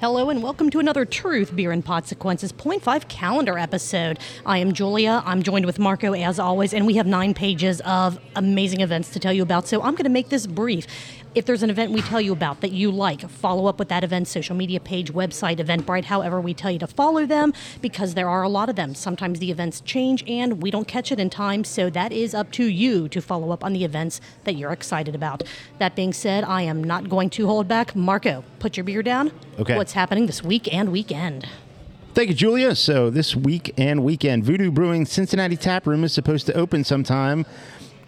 Hello and welcome to another Truth Beer and Consequences 0.5 calendar episode. I am Julia. I'm joined with Marco as always, and we have nine pages of amazing events to tell you about. So I'm going to make this brief. If there's an event we tell you about that you like, follow up with that event, social media page, website, Eventbrite, however we tell you to follow them, because there are a lot of them. Sometimes the events change and we don't catch it in time, so that is up to you to follow up on the events that you're excited about. That being said, I am not going to hold back. Marco, put your beer down. Okay. What's happening this week and weekend? Thank you, Julia. So this week and weekend, Voodoo Brewing Cincinnati Tap Room is supposed to open sometime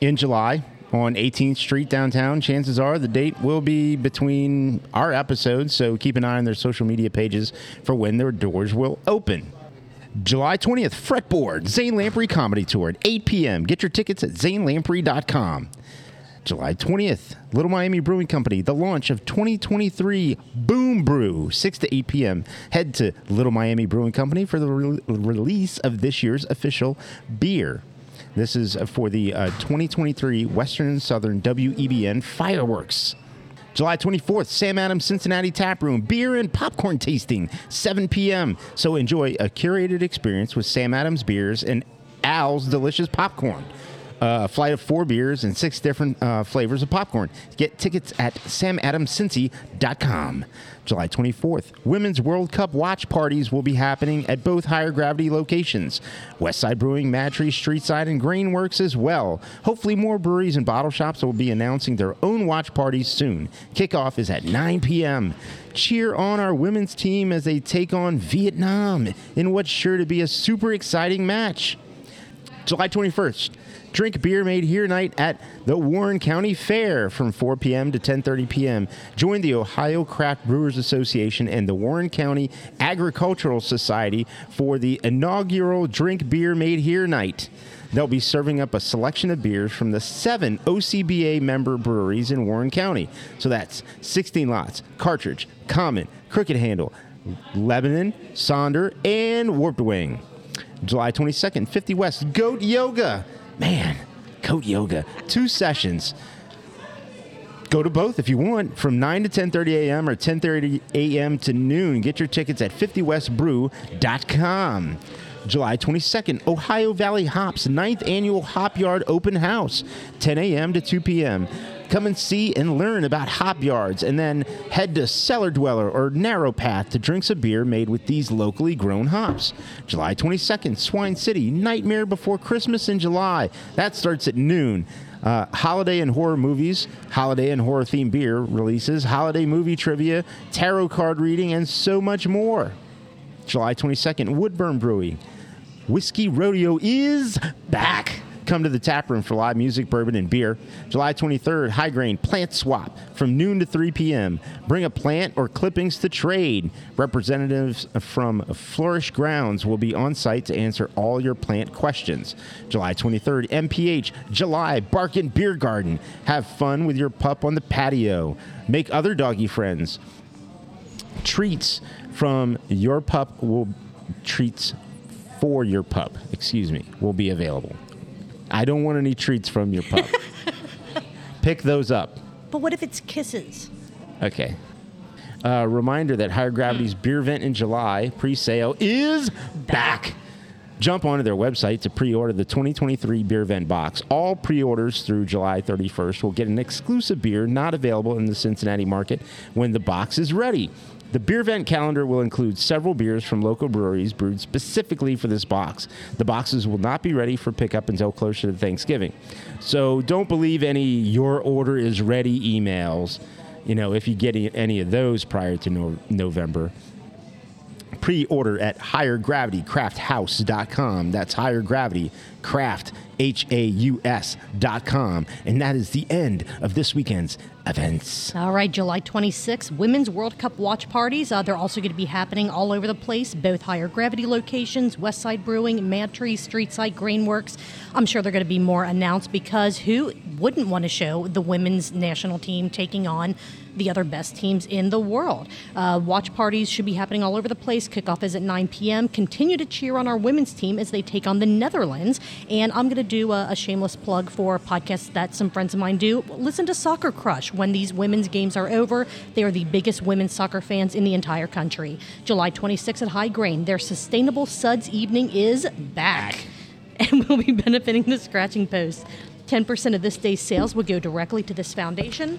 in July on 18th Street downtown. Chances are the date will be between our episodes, so keep an eye on their social media pages for when their doors will open. July 20th, Fretboard, Zane Lamprey Comedy Tour at 8 p.m. Get your tickets at zanelamprey.com. July 20th, Little Miami Brewing Company, the launch of 2023 Boom Brew, 6 to 8 p.m. Head to Little Miami Brewing Company for the re- release of this year's official beer. This is for the uh, 2023 Western and Southern WEBN fireworks. July 24th, Sam Adams Cincinnati Tap Room, beer and popcorn tasting, 7 p.m. So enjoy a curated experience with Sam Adams beers and Al's delicious popcorn. Uh, a flight of four beers and six different uh, flavors of popcorn. Get tickets at samadamscincy.com. July 24th, Women's World Cup watch parties will be happening at both higher gravity locations. Westside Brewing, Madtree, Streetside, and Grainworks as well. Hopefully, more breweries and bottle shops will be announcing their own watch parties soon. Kickoff is at 9 p.m. Cheer on our women's team as they take on Vietnam in what's sure to be a super exciting match. July 21st. Drink beer made here night at the Warren County Fair from 4 p.m. to 10:30 p.m. Join the Ohio Craft Brewers Association and the Warren County Agricultural Society for the inaugural Drink Beer Made Here night. They'll be serving up a selection of beers from the seven OCBA member breweries in Warren County. So that's 16 Lots, Cartridge, Common, Crooked Handle, Lebanon, Sonder, and Warped Wing. July 22nd, 50 West, Goat Yoga. Man, Goat Yoga. Two sessions. Go to both if you want from 9 to 10:30 a.m. or 10:30 a.m. to noon. Get your tickets at 50westbrew.com. July 22nd, Ohio Valley Hops ninth annual Hop Yard Open House, 10 a.m. to 2 p.m. Come and see and learn about hop yards and then head to Cellar Dweller or Narrow Path to drink some beer made with these locally grown hops. July 22nd, Swine City, Nightmare Before Christmas in July. That starts at noon. Uh, holiday and horror movies, holiday and horror themed beer releases, holiday movie trivia, tarot card reading, and so much more. July 22nd, Woodburn Brewing. Whiskey Rodeo is back. Come to the tap room for live music, bourbon, and beer. July 23rd, High Grain Plant Swap from noon to 3 p.m. Bring a plant or clippings to trade. Representatives from Flourish Grounds will be on site to answer all your plant questions. July 23rd, MPH July Bark Barkin Beer Garden. Have fun with your pup on the patio. Make other doggy friends treats from your pup will treats for your pup excuse me will be available i don't want any treats from your pup pick those up. But what if it's kisses? okay. Uh, reminder that higher gravity's beer vent in july pre-sale is back. Jump onto their website to pre-order the 2023 beer vent box. All pre-orders through july 31st will get an exclusive beer not available in the cincinnati market when the box is ready the beer vent calendar will include several beers from local breweries brewed specifically for this box. The boxes will not be ready for pickup until closer to Thanksgiving. So don't believe any your order is ready emails. You know, if you get any of those prior to no- November, pre-order at highergravitycrafthaus.com. That's higher gravity craft H A U S dot com. And that is the end of this weekend's events. All right, July 26th, Women's World Cup watch parties. Uh, they're also going to be happening all over the place, both higher gravity locations, Westside Brewing, Madtree, Streetside, Grainworks. I'm sure they're going to be more announced because who wouldn't want to show the women's national team taking on the other best teams in the world. Uh, watch parties should be happening all over the place. Kickoff is at 9 p.m. Continue to cheer on our women's team as they take on the Netherlands. And I'm going to do a, a shameless plug for podcasts that some friends of mine do. Listen to Soccer Crush when these women's games are over. They are the biggest women's soccer fans in the entire country. July 26th at High Grain, their Sustainable Suds evening is back. And we'll be benefiting the Scratching Post. 10% of this day's sales will go directly to this foundation.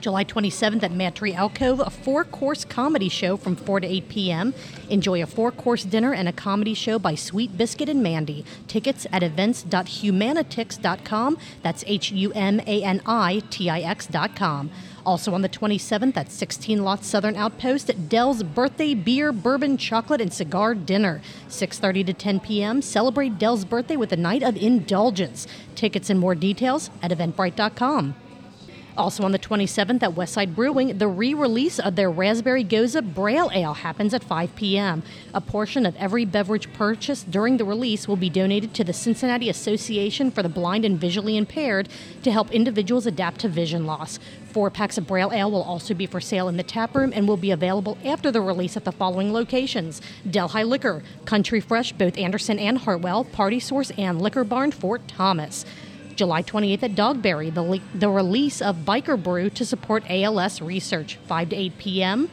July 27th at Madtree Alcove, a four course comedy show from 4 to 8 p.m. Enjoy a four course dinner and a comedy show by Sweet Biscuit and Mandy. Tickets at events.humanitix.com. That's H U M A N I T I X.com. Also on the 27th at 16 Lots Southern Outpost Dell's Birthday Beer, Bourbon, Chocolate, and Cigar Dinner. 6.30 to 10 p.m. Celebrate Dell's birthday with a night of indulgence. Tickets and more details at eventbrite.com. Also on the 27th at Westside Brewing, the re release of their Raspberry Gose Braille Ale happens at 5 p.m. A portion of every beverage purchased during the release will be donated to the Cincinnati Association for the Blind and Visually Impaired to help individuals adapt to vision loss. Four packs of Braille Ale will also be for sale in the tap room and will be available after the release at the following locations Delhi Liquor, Country Fresh, both Anderson and Hartwell, Party Source, and Liquor Barn, Fort Thomas. July 28th at Dogberry, the, le- the release of Biker Brew to support ALS research, 5 to 8 p.m.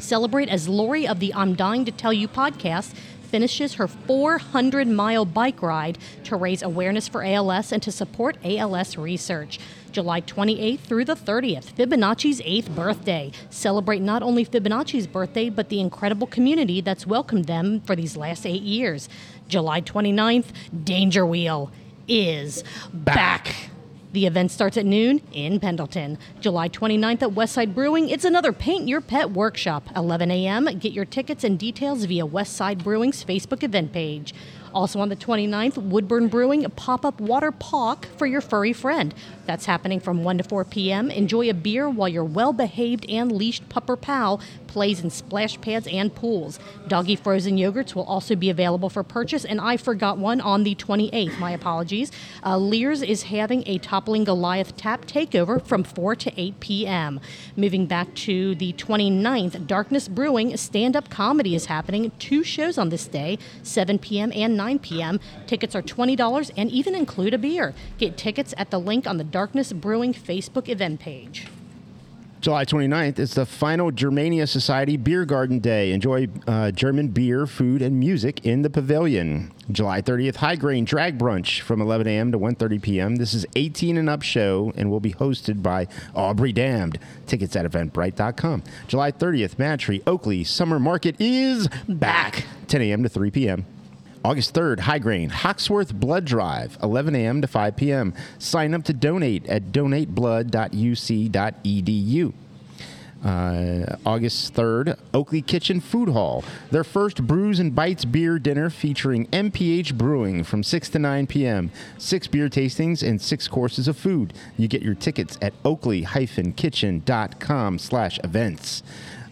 Celebrate as Lori of the I'm Dying to Tell You podcast finishes her 400 mile bike ride to raise awareness for ALS and to support ALS research. July 28th through the 30th, Fibonacci's 8th birthday. Celebrate not only Fibonacci's birthday, but the incredible community that's welcomed them for these last eight years. July 29th, Danger Wheel is back. Back. The event starts at noon in Pendleton. July 29th at Westside Brewing, it's another Paint Your Pet workshop. 11 a.m. Get your tickets and details via Westside Brewing's Facebook event page. Also on the 29th, Woodburn Brewing, a pop up water park for your furry friend. That's happening from 1 to 4 p.m. Enjoy a beer while your well behaved and leashed pupper pal plays in splash pads and pools. Doggy frozen yogurts will also be available for purchase, and I forgot one on the 28th. My apologies. Uh, Lears is having a Toppling Goliath tap takeover from 4 to 8 p.m. Moving back to the 29th, Darkness Brewing stand up comedy is happening. Two shows on this day, 7 p.m. and 9 p.m. Tickets are $20 and even include a beer. Get tickets at the link on the Darkness Brewing Facebook event page. July 29th is the final Germania Society Beer Garden Day. Enjoy uh, German beer, food, and music in the pavilion. July 30th, High Grain Drag Brunch from 11 a.m. to 1.30 p.m. This is 18 and up show and will be hosted by Aubrey Damned. Tickets at eventbrite.com. July 30th, Madtree Oakley Summer Market is back. 10 a.m. to 3 p.m. August 3rd, High Grain, Hoxworth Blood Drive, 11 a.m. to 5 p.m. Sign up to donate at donateblood.uc.edu. Uh, August 3rd, Oakley Kitchen Food Hall. Their first Brews and Bites beer dinner featuring MPH Brewing from 6 to 9 p.m. Six beer tastings and six courses of food. You get your tickets at oakley-kitchen.com slash events.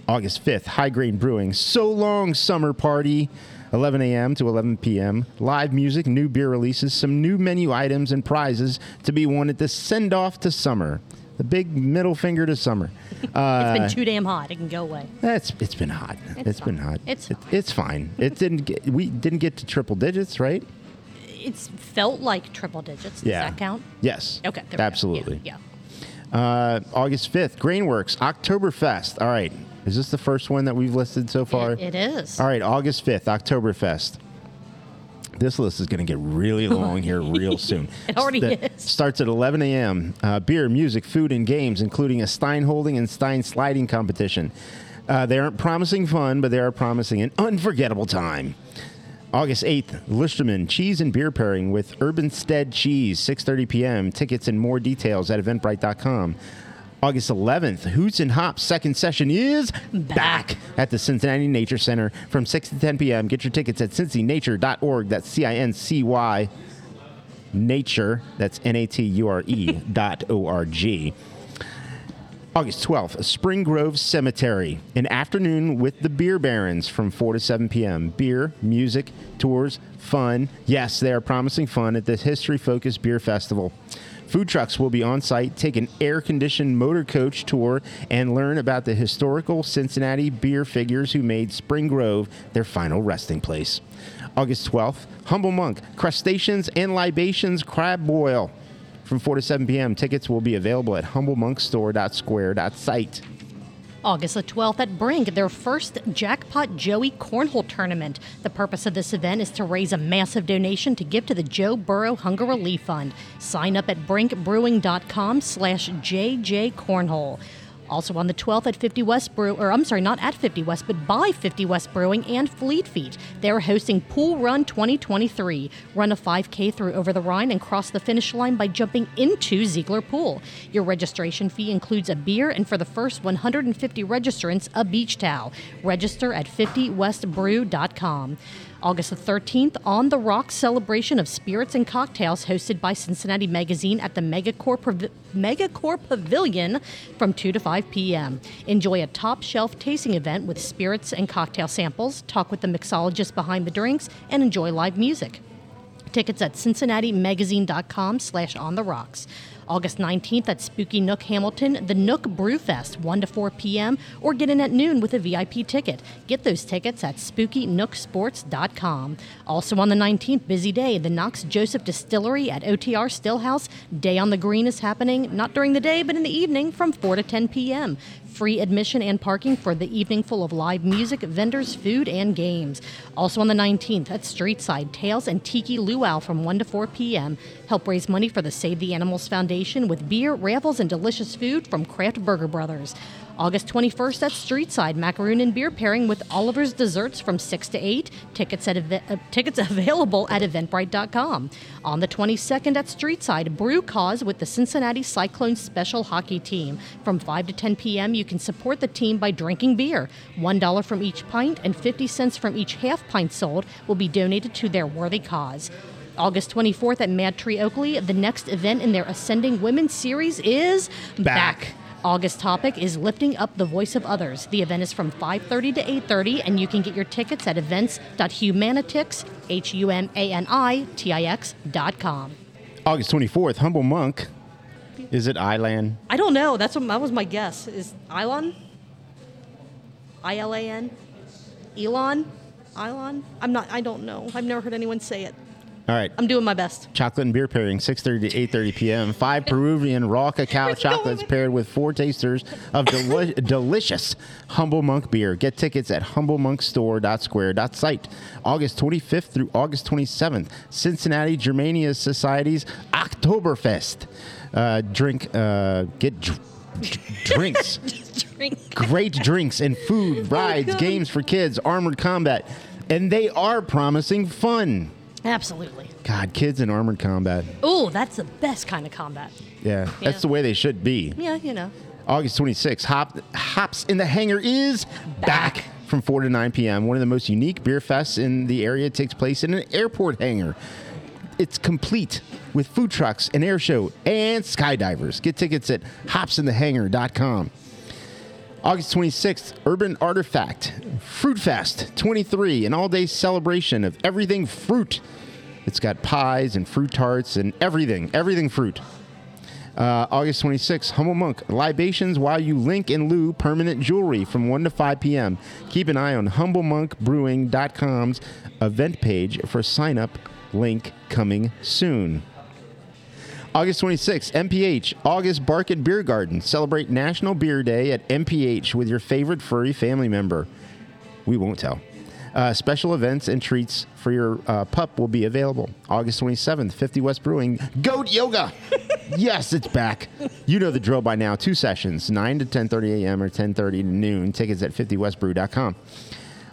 August 5th, High Grain Brewing, So Long Summer Party. 11 a.m. to 11 p.m. Live music, new beer releases, some new menu items, and prizes to be won at the send off to summer. The big middle finger to summer. Uh, It's been too damn hot. It can go away. That's it's been hot. It's it's been hot. It's It- fine. it's fine. It didn't get we didn't get to triple digits, right? It's felt like triple digits. Does yeah. that count? Yes. Okay. there we go. Absolutely. Yeah. Uh, August 5th, Grainworks Oktoberfest. All right. Is this the first one that we've listed so far? It, it is. All right, August 5th, Oktoberfest. This list is going to get really long here real soon. It already Sta- is. Starts at 11 a.m. Uh, beer, music, food, and games, including a Stein holding and Stein sliding competition. Uh, they aren't promising fun, but they are promising an unforgettable time. August 8th, Listermann cheese and beer pairing with Urbanstead Cheese, 6:30 p.m. Tickets and more details at eventbrite.com. August 11th, Hoots and Hops second session is back, at the Cincinnati Nature Center from 6 to 10 p.m. Get your tickets at cincynature.org. That's C-I-N-C-Y nature. That's N-A-T-U-R-E dot O-R-G. August 12th, Spring Grove Cemetery, an afternoon with the Beer Barons from 4 to 7 p.m. Beer, music, tours, fun. Yes, they are promising fun at this history focused beer festival. Food trucks will be on site, take an air conditioned motor coach tour, and learn about the historical Cincinnati beer figures who made Spring Grove their final resting place. August 12th, Humble Monk, Crustaceans and Libations Crab Boil from 4 to 7 p.m. Tickets will be available at humblemonkstore.square.site. August the 12th at Brink, their first Jackpot Joey Cornhole Tournament. The purpose of this event is to raise a massive donation to give to the Joe Burrow Hunger Relief Fund. Sign up at brinkbrewing.com slash jjcornhole. Also on the 12th at 50 West Brew, or I'm sorry, not at 50 West, but by 50 West Brewing and Fleet Feet. They're hosting Pool Run 2023. Run a 5K through over the Rhine and cross the finish line by jumping into Ziegler Pool. Your registration fee includes a beer and for the first 150 registrants, a beach towel. Register at 50westbrew.com. August the 13th, On the Rock celebration of spirits and cocktails hosted by Cincinnati Magazine at the MegaCorp, Pav- MegaCorp Pavilion from 2 to 5 p.m. Enjoy a top shelf tasting event with spirits and cocktail samples, talk with the mixologist behind the drinks, and enjoy live music. Tickets at cincinnati-magazine.com slash on the rocks. August 19th at Spooky Nook Hamilton, the Nook Brew Fest, 1 to 4 p.m., or get in at noon with a VIP ticket. Get those tickets at spookynooksports.com. Also on the 19th, busy day, the Knox Joseph Distillery at OTR Stillhouse. Day on the Green is happening, not during the day, but in the evening from 4 to 10 p.m. Free admission and parking for the evening full of live music, vendors, food, and games. Also on the 19th at Streetside, Tales and Tiki Luau from 1 to 4 p.m. Help raise money for the Save the Animals Foundation with beer, raffles, and delicious food from Kraft Burger Brothers. August 21st at Streetside, macaroon and beer pairing with Oliver's Desserts from 6 to 8. Tickets at uh, tickets available at eventbrite.com. On the 22nd at Streetside, Brew Cause with the Cincinnati Cyclones Special Hockey Team. From 5 to 10 p.m., you can support the team by drinking beer. $1 from each pint and 50 cents from each half pint sold will be donated to their worthy cause. August 24th at Mad Tree Oakley, the next event in their Ascending Women series is Back. August topic is lifting up the voice of others. The event is from 5:30 to 8:30 and you can get your tickets at events.humanitix h u m a n i t i x.com. August 24th, Humble Monk. Is it Island? I don't know. That's what that was my guess. Is Ilon? I L A N? Elon? Elon? I'm not I don't know. I've never heard anyone say it. All right. I'm doing my best. Chocolate and beer pairing, 6.30 to 8.30 p.m. Five Peruvian raw cacao Where's it going chocolates paired with four tasters of deli- delicious Humble Monk beer. Get tickets at humblemonkstore.square.site. August 25th through August 27th, Cincinnati Germania Society's Oktoberfest. Uh, drink, uh, get dr- dr- drinks. Drink. Great drinks and food, rides, God. games for kids, armored combat. And they are promising fun. Absolutely. God, kids in armored combat. Oh, that's the best kind of combat. Yeah, Yeah. that's the way they should be. Yeah, you know. August 26th, Hop, Hops in the Hangar is back. from 4 to 9 p.m. One of the most unique beer fests in the area takes place in an airport hangar. It's complete with food trucks, an air show, and skydivers. Get tickets at hopsinthehangar.com. August 26th, Urban Artifact Fruit Fest 23, an all day celebration of everything fruit. It's got pies and fruit tarts and everything, everything fruit. Uh, August 26th, Humble Monk, libations while you link and loo permanent jewelry from 1 to 5 p.m. Keep an eye on humblemonkbrewing.com's event page for sign up link coming soon. August 26th, MPH, August Bark and Beer Garden. Celebrate National Beer Day at MPH with your favorite furry family member. We won't tell. Uh, special events and treats for your uh, pup will be available. August 27th, 50 West Brewing, Goat Yoga. yes, it's back. You know the drill by now. Two sessions, 9 to 10.30 a.m. or 10.30 to noon. Tickets at 50westbrew.com.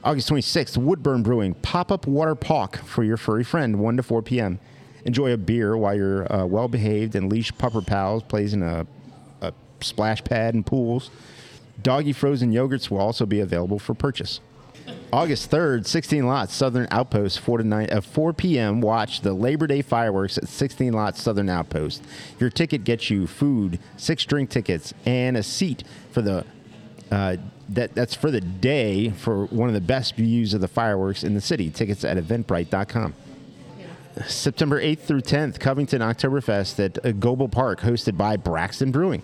August 26th, Woodburn Brewing, pop-up water park for your furry friend, 1 to 4 p.m. Enjoy a beer while your uh, well-behaved and leashed pupper pals plays in a, a splash pad and pools. Doggy frozen yogurts will also be available for purchase. August 3rd, 16 Lots, Southern Outpost, 4 to 9 uh, 4 p.m. Watch the Labor Day fireworks at 16 Lots, Southern Outpost. Your ticket gets you food, six drink tickets, and a seat for the uh, that that's for the day for one of the best views of the fireworks in the city. Tickets at eventbrite.com. September 8th through 10th, Covington Oktoberfest at uh, Park, hosted by Braxton Brewing.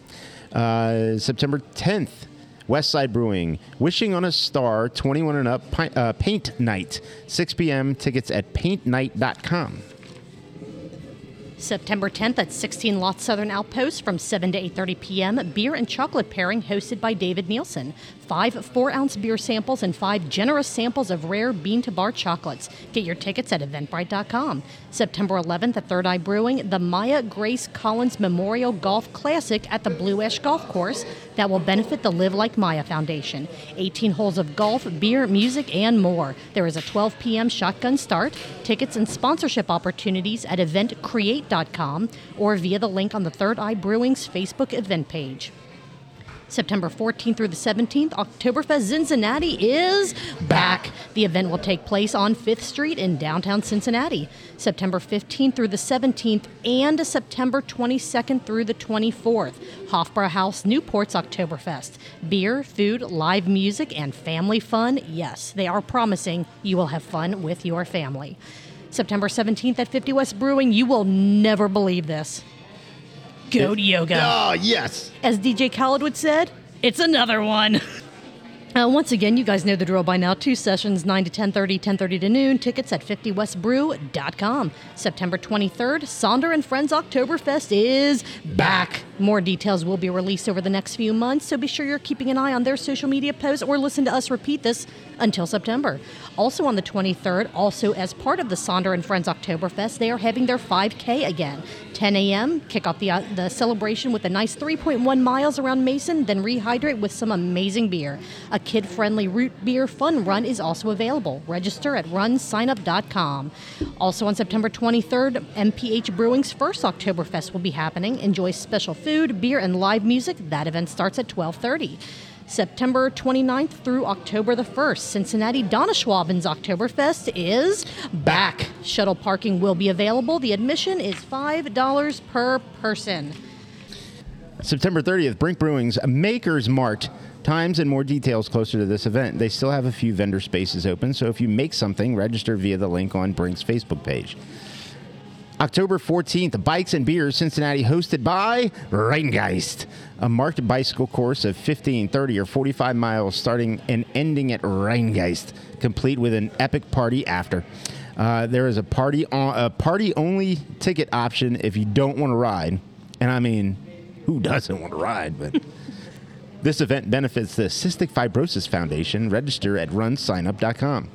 Uh, September 10th, Westside Brewing, Wishing on a Star, 21 and up, uh, Paint Night, 6 p.m. Tickets at paintnight.com. September 10th at 16 Lot Southern Outpost from 7 to 8:30 p.m. Beer and chocolate pairing hosted by David Nielsen. Five four-ounce beer samples and five generous samples of rare bean-to-bar chocolates. Get your tickets at Eventbrite.com. September 11th at Third Eye Brewing, the Maya Grace Collins Memorial Golf Classic at the Blue Ash Golf Course that will benefit the Live Like Maya Foundation. 18 holes of golf, beer, music, and more. There is a 12 p.m. shotgun start. Tickets and sponsorship opportunities at eventcreate.com or via the link on the Third Eye Brewing's Facebook event page. September 14th through the 17th, Oktoberfest Cincinnati is back. The event will take place on 5th Street in downtown Cincinnati. September 15th through the 17th and September 22nd through the 24th. Hofbrauhaus Newport's Oktoberfest. Beer, food, live music, and family fun. Yes, they are promising you will have fun with your family. September 17th at 50 West Brewing, you will never believe this. Goat yoga. Oh, yes. As DJ Khaled would said, it's another one. Uh, once again, you guys know the drill by now. Two sessions, 9 to 10.30, 10.30 to noon. Tickets at 50westbrew.com. September 23rd, Sonder and Friends Oktoberfest is back. More details will be released over the next few months, so be sure you're keeping an eye on their social media posts or listen to us repeat this until September. Also on the 23rd, also as part of the Sonder and Friends Oktoberfest, they are having their 5K again. 10 a.m., kick off the, uh, the celebration with a nice 3.1 miles around Mason, then rehydrate with some amazing beer. A kid friendly root beer fun run is also available. Register at runsignup.com. Also on September 23rd, MPH Brewing's first Oktoberfest will be happening. Enjoy special food, beer, and live music. That event starts at 1230. September 29th through October the 1st, Cincinnati Donauschwaben's Oktoberfest is back. Shuttle parking will be available. The admission is $5 per person. September 30th, Brink Brewing's Makers Mart. Times and more details closer to this event. They still have a few vendor spaces open, so if you make something, register via the link on Brink's Facebook page. October 14th, Bikes and Beers Cincinnati, hosted by Rheingeist. A marked bicycle course of 15, 30, or 45 miles starting and ending at Rheingeist, complete with an epic party after. Uh, there is a party on, a party only ticket option if you don't want to ride. And I mean, who doesn't want to ride? But this event benefits the Cystic Fibrosis Foundation. Register at runsignup.com.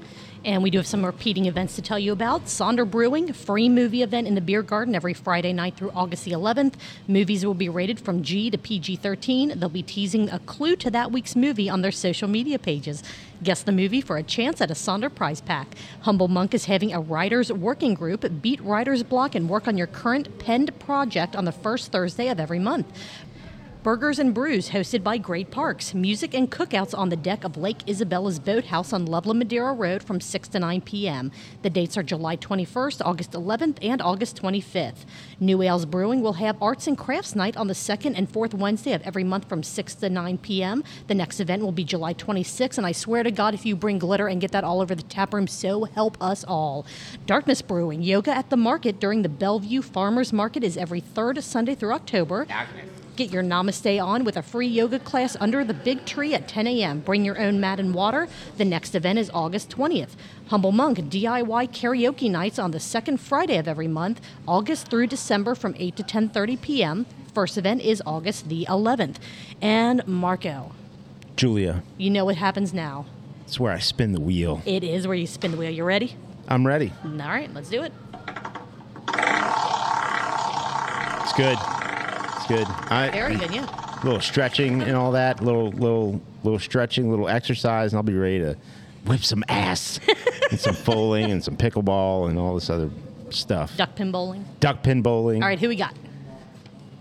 And we do have some repeating events to tell you about. Sonder Brewing, free movie event in the beer garden every Friday night through August the 11th. Movies will be rated from G to PG 13. They'll be teasing a clue to that week's movie on their social media pages. Guess the movie for a chance at a Sonder prize pack. Humble Monk is having a writers working group. Beat writer's block and work on your current penned project on the first Thursday of every month. Burgers and Brews, hosted by Great Parks. Music and cookouts on the deck of Lake Isabella's Boathouse on Loveland Madeira Road from 6 to 9 p.m. The dates are July 21st, August 11th, and August 25th. New Ales Brewing will have Arts and Crafts Night on the second and fourth Wednesday of every month from 6 to 9 p.m. The next event will be July 26th, and I swear to God, if you bring glitter and get that all over the tap room, so help us all. Darkness Brewing, yoga at the market during the Bellevue Farmers Market is every third Sunday through October. Get your namaste on with a free yoga class under the big tree at 10 a.m. Bring your own mat and water. The next event is August 20th. Humble Monk DIY karaoke nights on the second Friday of every month, August through December from 8 to 10:30 p.m. First event is August the 11th. And Marco, Julia, you know what happens now. it's where I spin the wheel. It is where you spin the wheel. You ready? I'm ready. All right, let's do it. It's good. Good. I, Very good, yeah. A little stretching and all that. Little little little stretching, little exercise, and I'll be ready to whip some ass and some bowling and some pickleball and all this other stuff. Duck pin bowling. Duck pin bowling. All right, who we got?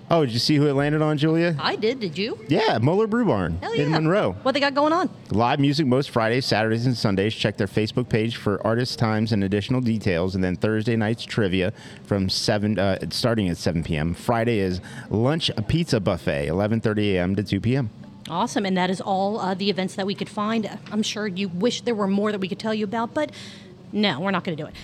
Oh, did you see who it landed on, Julia? I did. Did you? Yeah, Moeller Brew Barn Hell yeah. in Monroe. What they got going on? Live music most Fridays, Saturdays, and Sundays. Check their Facebook page for artist times and additional details. And then Thursday nights trivia from seven, uh, starting at 7 p.m. Friday is lunch a pizza buffet, 11:30 a.m. to 2 p.m. Awesome. And that is all uh, the events that we could find. I'm sure you wish there were more that we could tell you about, but no, we're not going to do it.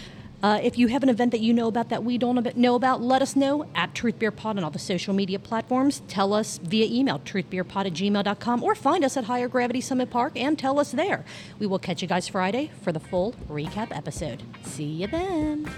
Uh, if you have an event that you know about that we don't know about, let us know at TruthBeerPod on all the social media platforms. Tell us via email, truthbeerpod at gmail.com, or find us at Higher Gravity Summit Park and tell us there. We will catch you guys Friday for the full recap episode. See you then.